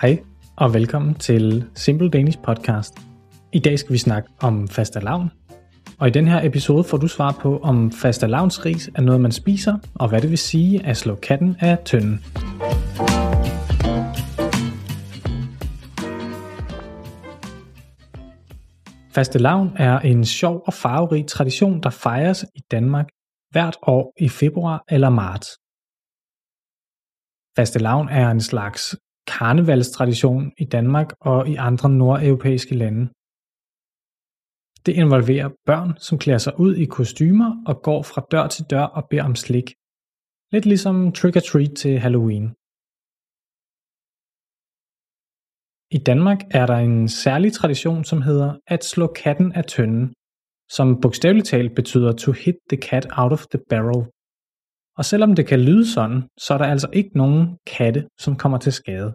Hej og velkommen til Simple Danish Podcast. I dag skal vi snakke om fastelavn, og i den her episode får du svar på, om fastelavnsris er noget, man spiser, og hvad det vil sige at slå katten af tønden. Fastelavn er en sjov og farverig tradition, der fejres i Danmark hvert år i februar eller marts. Fastelavn er en slags karnevalstradition i Danmark og i andre nordeuropæiske lande. Det involverer børn, som klæder sig ud i kostymer og går fra dør til dør og beder om slik. Lidt ligesom trick or treat til Halloween. I Danmark er der en særlig tradition, som hedder at slå katten af tønden, som bogstaveligt talt betyder to hit the cat out of the barrel. Og selvom det kan lyde sådan, så er der altså ikke nogen katte, som kommer til skade.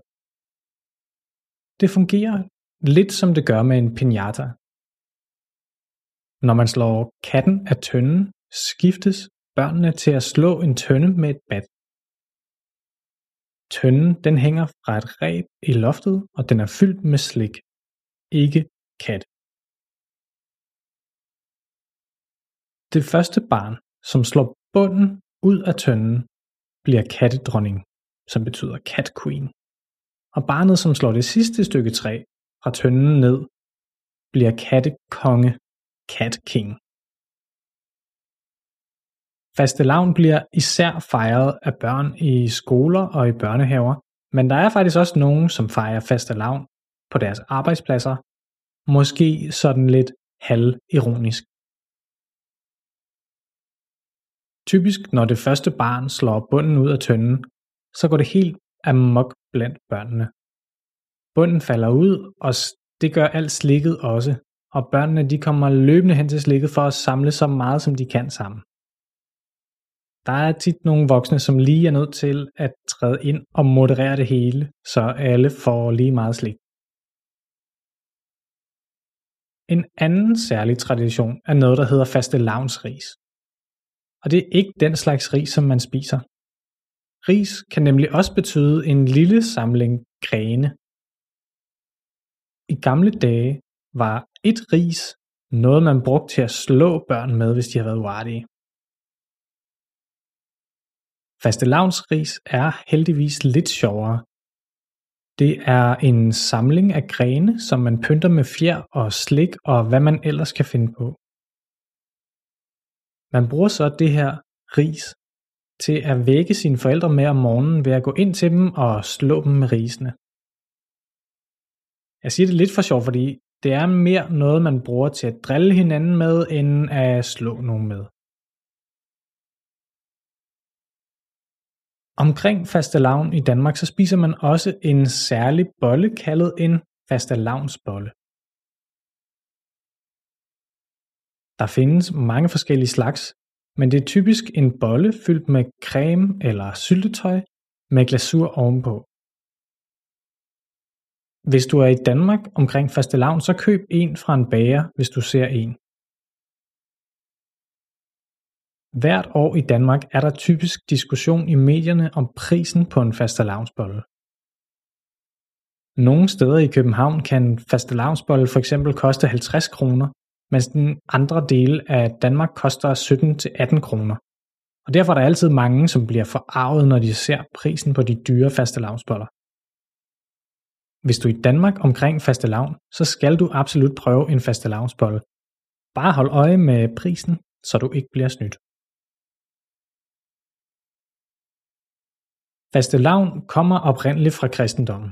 Det fungerer lidt som det gør med en piñata. Når man slår katten af tønden, skiftes børnene til at slå en tønde med et bat. Tønden den hænger fra et reb i loftet, og den er fyldt med slik. Ikke kat. Det første barn, som slår bunden ud af tønden, bliver kattedronning, som betyder cat queen. Og barnet, som slår det sidste stykke træ fra tønden ned, bliver kattekonge, cat king. Fastelavn bliver især fejret af børn i skoler og i børnehaver, men der er faktisk også nogen, som fejrer fastelavn på deres arbejdspladser, måske sådan lidt halvironisk. Typisk når det første barn slår bunden ud af tønden, så går det helt amok blandt børnene. Bunden falder ud, og det gør alt slikket også, og børnene de kommer løbende hen til slikket for at samle så meget som de kan sammen. Der er tit nogle voksne, som lige er nødt til at træde ind og moderere det hele, så alle får lige meget slik. En anden særlig tradition er noget, der hedder faste lavnsris. Og det er ikke den slags ris, som man spiser. Ris kan nemlig også betyde en lille samling grene. I gamle dage var et ris noget, man brugte til at slå børn med, hvis de havde været uartige. Fastelavnsris er heldigvis lidt sjovere. Det er en samling af grene, som man pynter med fjer og slik og hvad man ellers kan finde på. Man bruger så det her ris til at vække sine forældre med om morgenen ved at gå ind til dem og slå dem med risene. Jeg siger det lidt for sjov, fordi det er mere noget, man bruger til at drille hinanden med, end at slå nogen med. Omkring fastelavn i Danmark, så spiser man også en særlig bolle kaldet en fastelavnsbolle. Der findes mange forskellige slags, men det er typisk en bolle fyldt med creme eller syltetøj med glasur ovenpå. Hvis du er i Danmark omkring fastelavn, så køb en fra en bager, hvis du ser en. Hvert år i Danmark er der typisk diskussion i medierne om prisen på en fastelavnsbolle. Nogle steder i København kan en fastelavnsbolle for eksempel koste 50 kroner, mens den andre del af Danmark koster 17-18 kroner. Og derfor er der altid mange, som bliver forarvet, når de ser prisen på de dyre faste lavnsboller. Hvis du er i Danmark omkring faste lavn, så skal du absolut prøve en faste lavnsbolle. Bare hold øje med prisen, så du ikke bliver snydt. Faste lavn kommer oprindeligt fra kristendommen.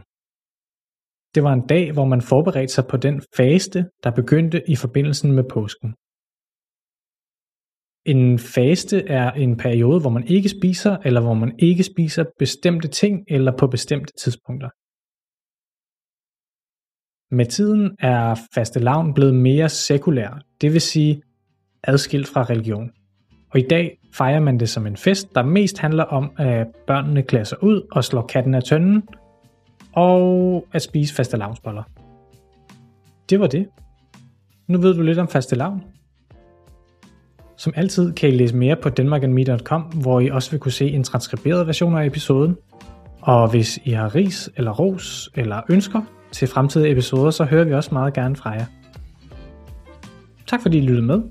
Det var en dag, hvor man forberedte sig på den faste, der begyndte i forbindelsen med påsken. En faste er en periode, hvor man ikke spiser, eller hvor man ikke spiser bestemte ting eller på bestemte tidspunkter. Med tiden er fastelavn blevet mere sekulær, det vil sige adskilt fra religion. Og i dag fejrer man det som en fest, der mest handler om, at børnene klæder sig ud og slår katten af tønden, og at spise fastelavnsboller. Det var det. Nu ved du lidt om faste lavn. Som altid kan I læse mere på danmarkandme.com, hvor I også vil kunne se en transkriberet version af episoden. Og hvis I har ris eller ros eller ønsker, til fremtidige episoder, så hører vi også meget gerne fra jer. Tak fordi I lyttede med.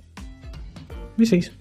Vi ses.